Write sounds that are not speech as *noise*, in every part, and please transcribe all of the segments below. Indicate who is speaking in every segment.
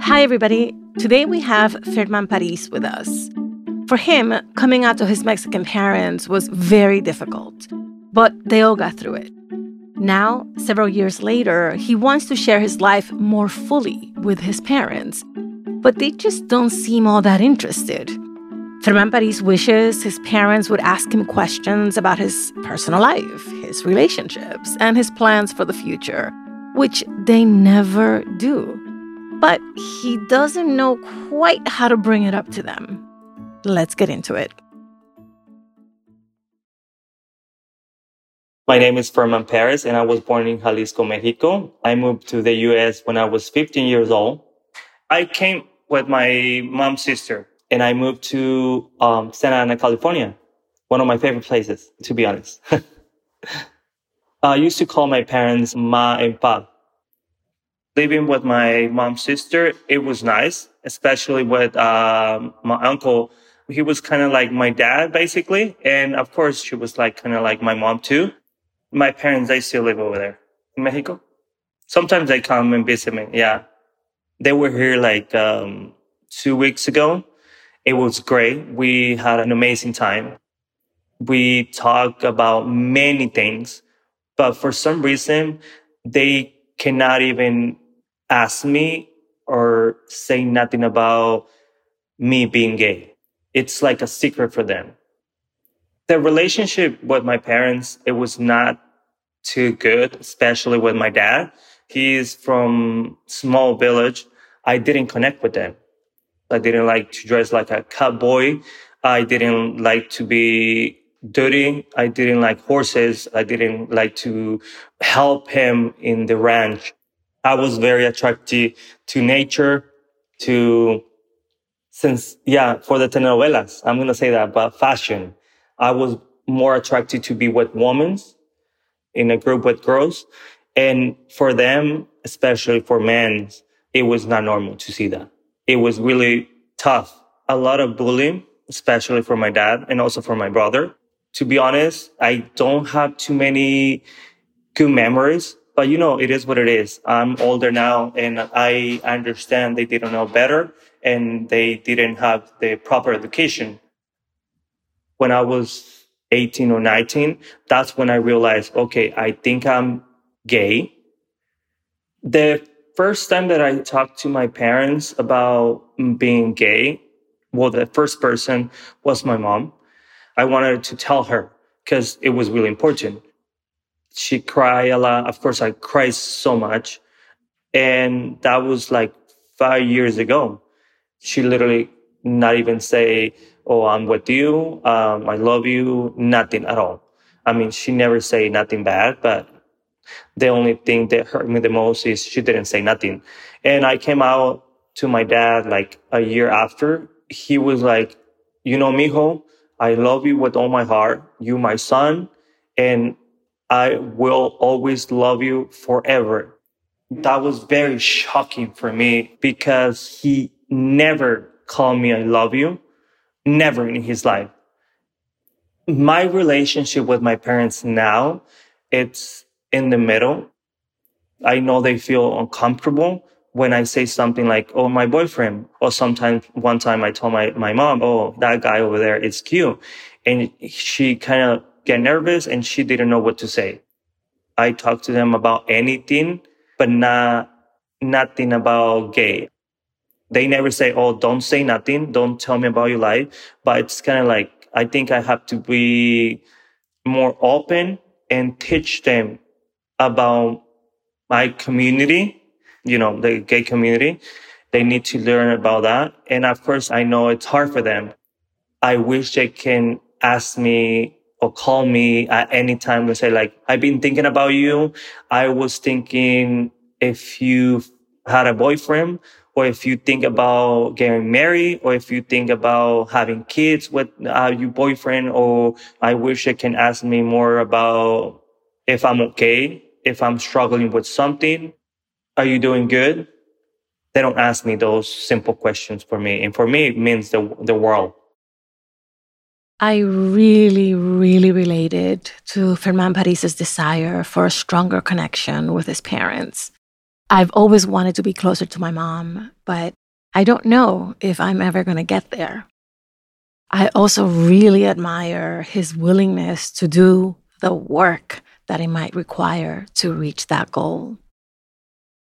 Speaker 1: Hi, everybody. Today we have Ferman Paris with us. For him, coming out to his Mexican parents was very difficult, but they all got through it. Now, several years later, he wants to share his life more fully with his parents, but they just don't seem all that interested. Ferman Paris wishes his parents would ask him questions about his personal life, his relationships, and his plans for the future, which they never do but he doesn't know quite how to bring it up to them. Let's get into it.
Speaker 2: My name is Ferman Paris, and I was born in Jalisco, Mexico. I moved to the US when I was 15 years old. I came with my mom's sister, and I moved to um, Santa Ana, California, one of my favorite places, to be honest. *laughs* I used to call my parents Ma and Pa living with my mom's sister, it was nice, especially with um, my uncle. He was kind of like my dad, basically. And of course, she was like kind of like my mom too. My parents, they still live over there in Mexico. Sometimes they come and visit me. Yeah. They were here like um, two weeks ago. It was great. We had an amazing time. We talked about many things, but for some reason, they cannot even ask me or say nothing about me being gay. It's like a secret for them. The relationship with my parents, it was not too good, especially with my dad. He's from small village. I didn't connect with them. I didn't like to dress like a cowboy. I didn't like to be dirty. I didn't like horses. I didn't like to help him in the ranch. I was very attracted to nature, to since yeah, for the telenovelas, I'm gonna say that, but fashion. I was more attracted to be with women in a group with girls. And for them, especially for men, it was not normal to see that. It was really tough. A lot of bullying, especially for my dad and also for my brother. To be honest, I don't have too many good memories but you know, it is what it is. I'm older now and I understand they didn't know better and they didn't have the proper education. When I was 18 or 19, that's when I realized, okay, I think I'm gay. The first time that I talked to my parents about being gay, well, the first person was my mom. I wanted to tell her because it was really important she cried a lot. Of course, I cried so much. And that was like five years ago. She literally not even say, Oh, I'm with you. Um, I love you. Nothing at all. I mean, she never say nothing bad, but the only thing that hurt me the most is she didn't say nothing. And I came out to my dad like a year after. He was like, you know, mijo, I love you with all my heart. You my son. And I will always love you forever. That was very shocking for me because he never called me I love you. Never in his life. My relationship with my parents now, it's in the middle. I know they feel uncomfortable when I say something like, Oh, my boyfriend. Or sometimes one time I told my, my mom, Oh, that guy over there is cute. And she kind of get nervous and she didn't know what to say. I talked to them about anything, but not nothing about gay. They never say, "Oh, don't say nothing. Don't tell me about your life." But it's kind of like I think I have to be more open and teach them about my community, you know, the gay community. They need to learn about that. And of course, I know it's hard for them. I wish they can ask me or call me at any time and say like, I've been thinking about you. I was thinking if you had a boyfriend or if you think about getting married or if you think about having kids with uh, your boyfriend or I wish they can ask me more about if I'm okay, if I'm struggling with something. Are you doing good? They don't ask me those simple questions for me. And for me, it means the, the world.
Speaker 1: I really, really related to Ferman Paris's desire for a stronger connection with his parents. I've always wanted to be closer to my mom, but I don't know if I'm ever going to get there. I also really admire his willingness to do the work that it might require to reach that goal.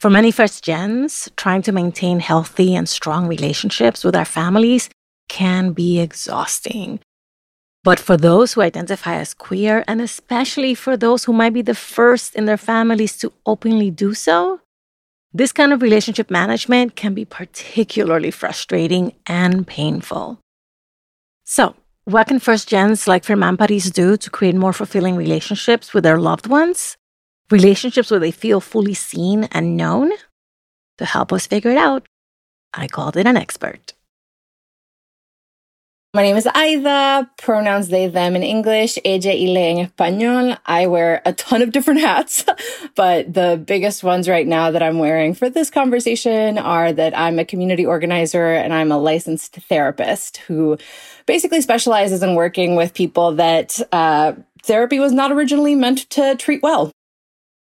Speaker 1: For many first gens, trying to maintain healthy and strong relationships with our families can be exhausting. But for those who identify as queer, and especially for those who might be the first in their families to openly do so, this kind of relationship management can be particularly frustrating and painful. So, what can first gens like Ferman Paris do to create more fulfilling relationships with their loved ones? Relationships where they feel fully seen and known? To help us figure it out, I called in an expert.
Speaker 3: My name is Aida, pronouns they, them in English, ella y le en español. I wear a ton of different hats, *laughs* but the biggest ones right now that I'm wearing for this conversation are that I'm a community organizer and I'm a licensed therapist who basically specializes in working with people that uh, therapy was not originally meant to treat well.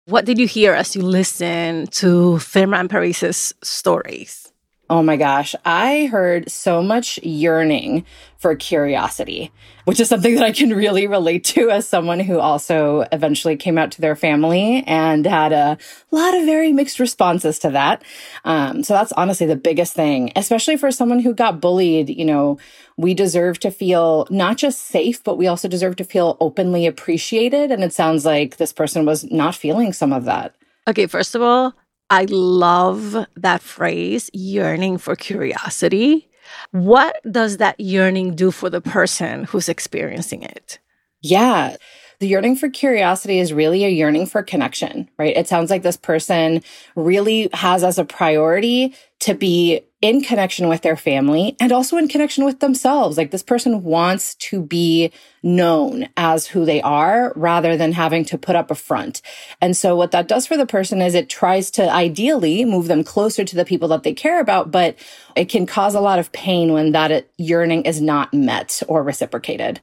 Speaker 1: What did you hear as you listened to Ferman Paris's stories?
Speaker 3: Oh my gosh, I heard so much yearning for curiosity, which is something that I can really relate to as someone who also eventually came out to their family and had a lot of very mixed responses to that. Um, so that's honestly the biggest thing, especially for someone who got bullied. You know, we deserve to feel not just safe, but we also deserve to feel openly appreciated. And it sounds like this person was not feeling some of that.
Speaker 1: Okay, first of all, I love that phrase, yearning for curiosity. What does that yearning do for the person who's experiencing it?
Speaker 3: Yeah. The yearning for curiosity is really a yearning for connection, right? It sounds like this person really has as a priority to be in connection with their family and also in connection with themselves. Like this person wants to be known as who they are rather than having to put up a front. And so what that does for the person is it tries to ideally move them closer to the people that they care about, but it can cause a lot of pain when that yearning is not met or reciprocated.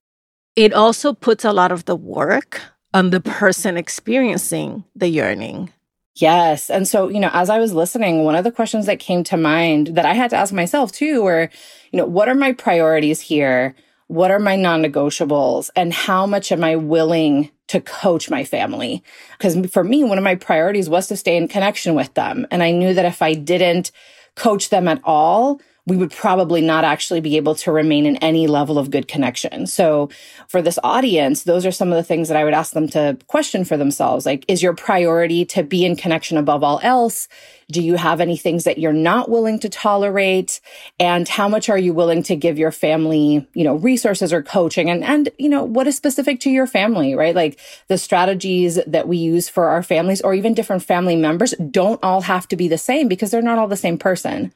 Speaker 1: It also puts a lot of the work on the person experiencing the yearning.
Speaker 3: Yes. And so, you know, as I was listening, one of the questions that came to mind that I had to ask myself too were, you know, what are my priorities here? What are my non negotiables? And how much am I willing to coach my family? Because for me, one of my priorities was to stay in connection with them. And I knew that if I didn't coach them at all, we would probably not actually be able to remain in any level of good connection. So for this audience, those are some of the things that I would ask them to question for themselves. Like, is your priority to be in connection above all else? Do you have any things that you're not willing to tolerate? And how much are you willing to give your family, you know, resources or coaching? And, and, you know, what is specific to your family, right? Like the strategies that we use for our families or even different family members don't all have to be the same because they're not all the same person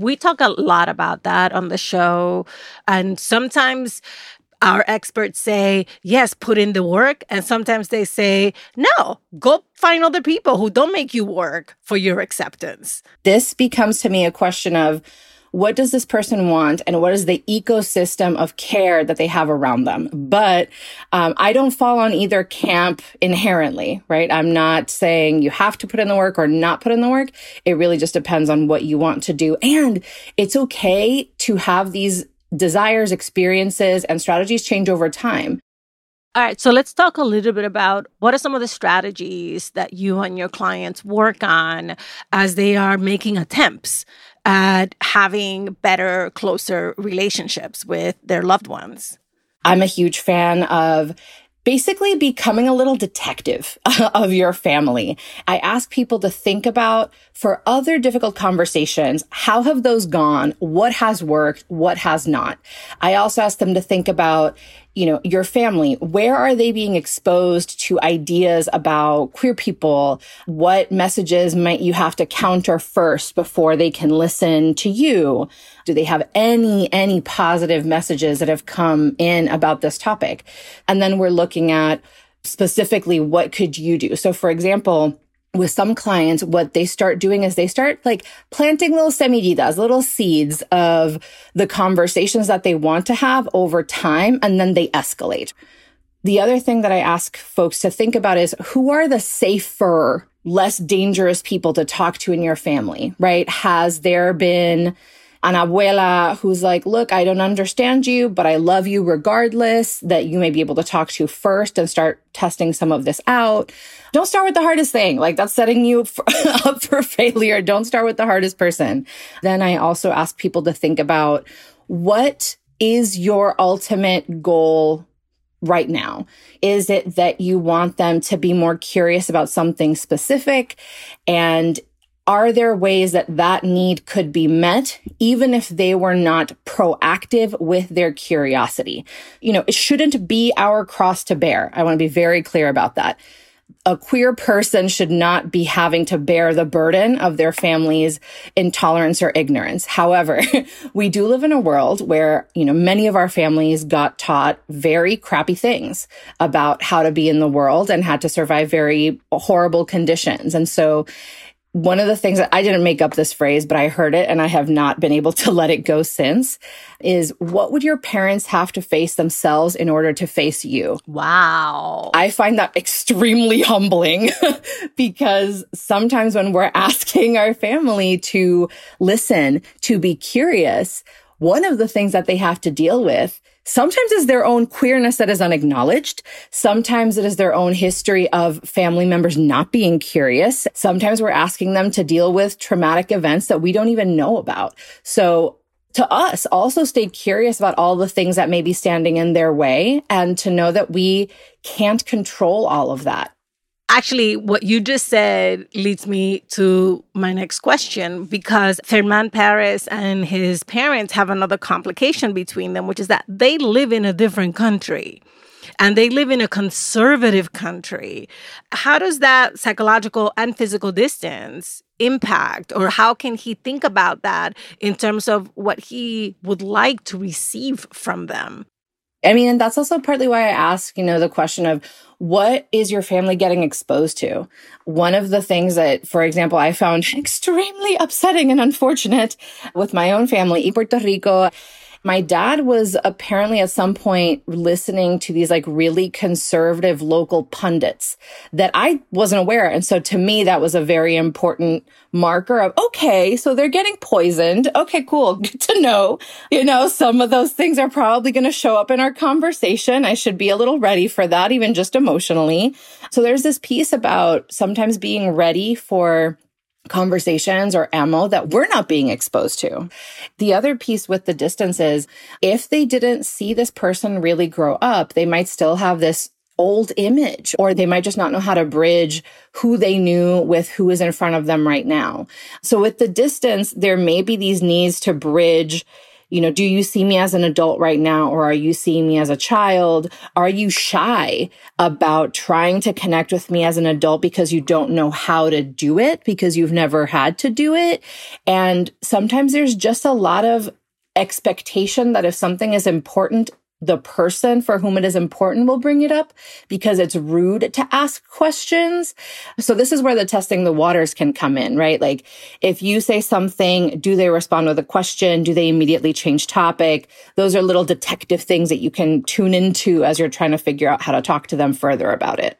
Speaker 1: we talk a lot about that on the show. And sometimes our experts say, yes, put in the work. And sometimes they say, no, go find other people who don't make you work for your acceptance.
Speaker 3: This becomes to me a question of, what does this person want and what is the ecosystem of care that they have around them? But um, i don't fall on either camp inherently right? I'm not saying you have to put in the work or not put in the work. It really just depends on what you want to do. And it's okay to have these desires experiences and strategies change over time.
Speaker 1: All right, so let's talk a little bit about what are some of the strategies that you and your clients work on as they are making attempts at having better, closer relationships with their loved ones.
Speaker 3: I'm a huge fan of basically becoming a little detective *laughs* of your family. I ask people to think about for other difficult conversations, how have those gone? What has worked? What has not? I also ask them to think about you know, your family, where are they being exposed to ideas about queer people? What messages might you have to counter first before they can listen to you? Do they have any, any positive messages that have come in about this topic? And then we're looking at specifically what could you do? So for example, with some clients, what they start doing is they start like planting little semillitas, little seeds of the conversations that they want to have over time, and then they escalate. The other thing that I ask folks to think about is who are the safer, less dangerous people to talk to in your family, right? Has there been an abuela who's like, look, I don't understand you, but I love you regardless, that you may be able to talk to first and start testing some of this out. Don't start with the hardest thing. Like that's setting you *laughs* up for failure. Don't start with the hardest person. Then I also ask people to think about what is your ultimate goal right now? Is it that you want them to be more curious about something specific? And are there ways that that need could be met, even if they were not proactive with their curiosity? You know, it shouldn't be our cross to bear. I want to be very clear about that a queer person should not be having to bear the burden of their family's intolerance or ignorance. However, *laughs* we do live in a world where, you know, many of our families got taught very crappy things about how to be in the world and had to survive very horrible conditions. And so one of the things that I didn't make up this phrase, but I heard it and I have not been able to *laughs* let it go since is what would your parents have to face themselves in order to face you?
Speaker 1: Wow.
Speaker 3: I find that extremely *laughs* humbling *laughs* because sometimes when we're asking our family to listen, to be curious, one of the things that they have to deal with Sometimes is their own queerness that is unacknowledged. Sometimes it is their own history of family members not being curious. Sometimes we're asking them to deal with traumatic events that we don't even know about. So to us, also stay curious about all the things that may be standing in their way and to know that we can't control all of that.
Speaker 1: Actually, what you just said leads me to my next question because Ferman Paris and his parents have another complication between them, which is that they live in a different country and they live in a conservative country. How does that psychological and physical distance impact, or how can he think about that in terms of what he would like to receive from them?
Speaker 3: I mean, and that's also partly why I ask, you know, the question of what is your family getting exposed to? One of the things that, for example, I found *laughs* extremely upsetting and unfortunate with my own family in Puerto Rico my dad was apparently at some point listening to these like really conservative local pundits that I wasn't aware. And so to me, that was a very important marker of, okay, so they're getting poisoned. Okay, cool. *laughs* Good to know. You know, some of those things are probably going to show up in our conversation. I should be a little ready for that, even just emotionally. So there's this piece about sometimes being ready for conversations or ammo that we're not being exposed to. The other piece with the distance is if they didn't see this person really grow up, they might still have this old image, or they might just not know how to bridge who they knew with who is in front of them right now. So with the distance, there may be these needs to bridge you know, do you see me as an adult right now or are you seeing me as a child? Are you shy about trying to connect with me as an adult because you don't know how to do it because you've never had to do it? And sometimes there's just a lot of expectation that if something is important the person for whom it is important will bring it up because it's rude to ask questions. So this is where the testing the waters can come in, right? Like if you say something, do they respond with a question? Do they immediately change topic? Those are little detective things that you can tune into as you're trying to figure out how to talk to them further about it.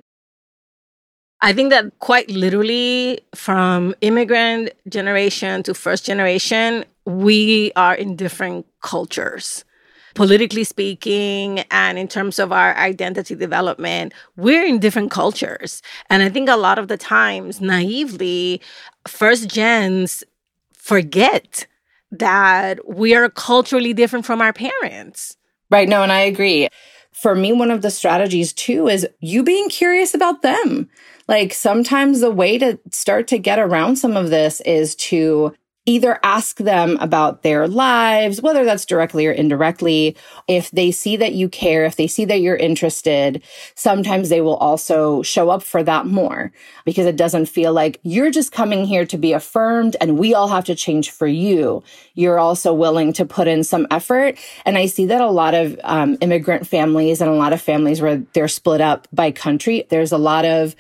Speaker 1: I think that quite literally from immigrant generation to first generation, we are in different cultures politically speaking and in terms of our identity development, we're in different cultures. And I think a lot of the times, naively, first gens forget that we are culturally different from our parents.
Speaker 3: Right. No, and I agree. For me, one of the strategies too is you being curious about them. Like sometimes the way to start to get around some of this is to either ask them about their lives, whether that's directly or indirectly. If they see that you care, if they see that you're interested, sometimes they will also show up for that more because it doesn't feel like you're just coming here to be affirmed and we all have to change for you. You're also willing to put in some effort. And I see that a lot of um, immigrant families and a lot of families where they're split up by country, there's a lot of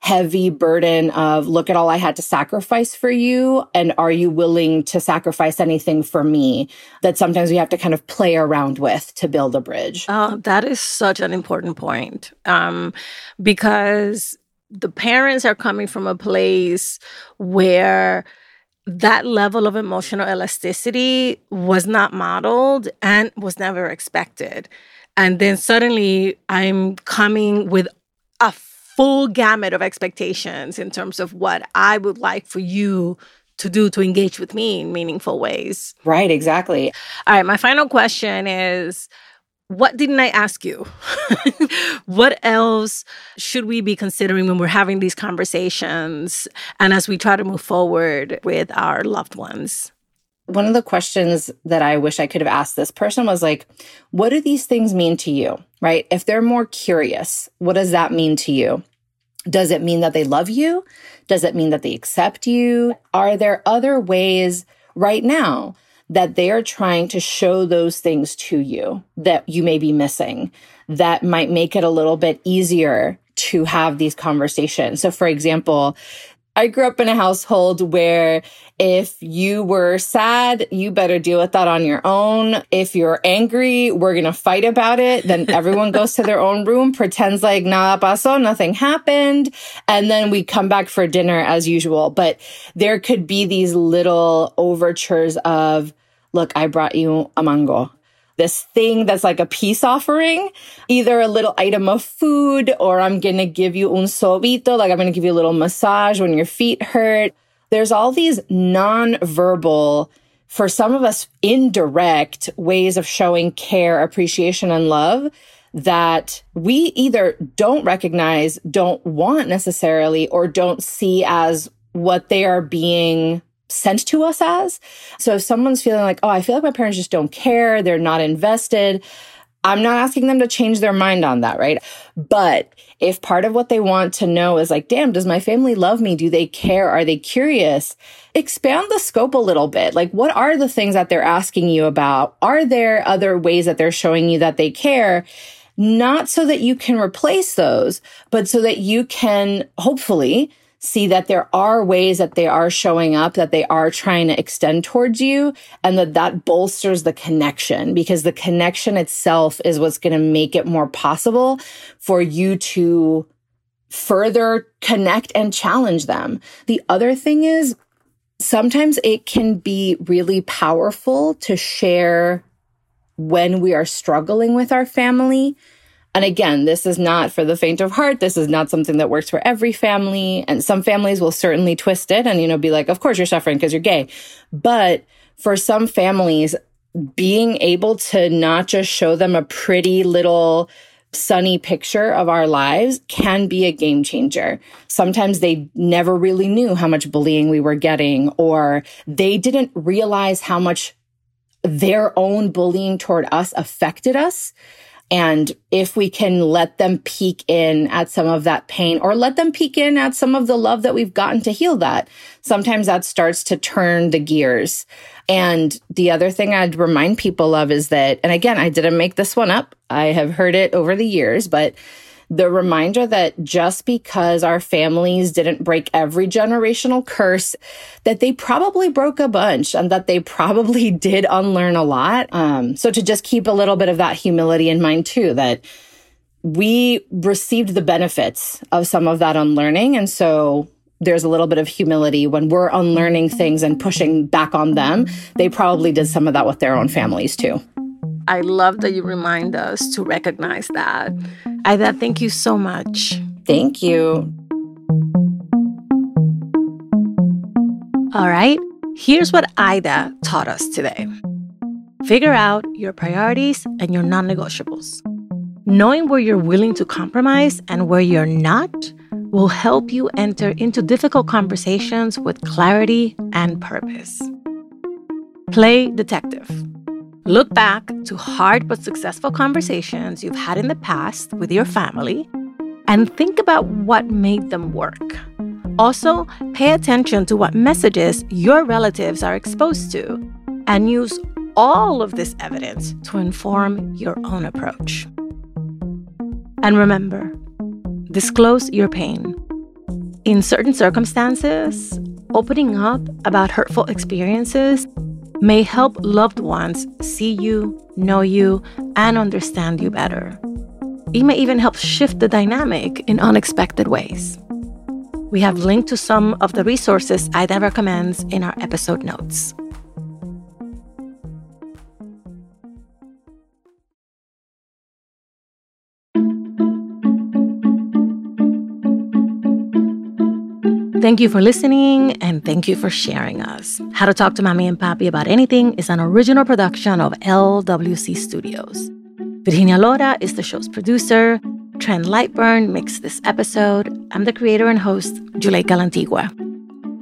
Speaker 3: heavy burden of look at all I had to sacrifice for you. And are you willing to sacrifice anything for me that sometimes we have to kind of play around with to build a bridge?
Speaker 1: Oh, that is such an important point. Um, because the parents are coming from a place where that level of emotional elasticity was not modeled and was never expected. And then suddenly I'm coming with a full gamut of expectations in terms of what I would like for you to do to engage with me in meaningful ways.
Speaker 3: Right, exactly.
Speaker 1: All right, my final question is what didn't I ask you? *laughs* what else should we be considering when we're having these conversations and as we try to move forward with our loved ones?
Speaker 3: One of the questions that I wish I could have asked this person was like, what do these things mean to you? Right? If they're more curious, what does that mean to you? Does it mean that they love you? Does it mean that they accept you? Are there other ways right now that they are trying to show those things to you that you may be missing that might make it a little bit easier to have these conversations. So, for example, I grew up in a household where if you were sad, you better deal with that on your own. If you're angry, we're going to fight about it. Then everyone goes to their own room, pretends like nada pasó, nothing happened. And then we come back for dinner as usual. But there could be these little overtures of, look, I brought you a mango this thing that's like a peace offering, either a little item of food or I'm going to give you un sobito, like I'm going to give you a little massage when your feet hurt. There's all these non-verbal, for some of us, indirect ways of showing care, appreciation, and love that we either don't recognize, don't want necessarily, or don't see as what they are being sent to us as. So if someone's feeling like, oh, I feel like my parents just don't care, they're not invested, I'm not asking them to change their mind on that, right? But if part of what they want to know is like, damn, does my family love me? Do they care? Are they curious? Expand the scope a little bit. Like, what are the things that they're asking you about? Are there other ways that they're showing you that they care? Not so that you can replace those, but so that you can hopefully see that there are ways that they are showing up, that they are trying to extend towards you, and that that bolsters the connection because the connection itself is what's going to make it more possible for you to further connect and challenge them. The other thing is sometimes it can be really powerful to share when we are struggling with our family and again, this is not for the faint of heart. This is not something that works for every family. And some families will certainly twist it and, you know, be like, of course you're suffering because you're gay. But for some families, being able to not just show them a pretty little sunny picture of our lives can be a game changer. Sometimes they never really knew how much bullying we were getting, or they didn't realize how much their own bullying toward us affected us. And if we can let them peek in at some of that pain or let them peek in at some of the love that we've gotten to heal that, sometimes that starts to turn the gears. And the other thing I'd remind people of is that, and again, I didn't make this one up. I have heard it over the years, but the reminder that just because our families didn't break every generational curse, that they probably broke a bunch and that they *laughs* probably did unlearn a lot. Um, so to just keep a little bit of that humility in mind too, that we received the benefits of some of that unlearning. And so there's a little bit of humility when we're unlearning things and pushing back on them. They probably did some of that with their own families too.
Speaker 1: I love that you remind us to recognize that. Aida, thank you so much.
Speaker 3: Thank you.
Speaker 1: All right, here's what Aida taught us today figure out your priorities and your non negotiables. Knowing where you're willing to compromise and where you're not will help you enter into difficult conversations with clarity and purpose. Play detective. Look back to hard but successful conversations you've had in the past with your family and think about what made them work. Also, pay attention to what messages your relatives are exposed to and use all of this evidence to inform your own approach. And remember, disclose your pain. in certain circumstances, opening up about hurtful experiences may help loved ones see you, know you, and understand you better. It may even help shift the dynamic in unexpected ways. We have linked to some of the resources Aida recommends in our episode notes. Thank you for listening and thank you for sharing us. How to Talk to Mami and Papi About Anything is an original production of LWC Studios. Virginia Lora is the show's producer. Trent Lightburn mixed this episode. I'm the creator and host, Juleyka Lantigua.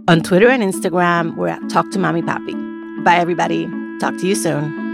Speaker 1: On Twitter and Instagram, we're at Talk to Mami Papi. Bye, everybody. Talk to you soon.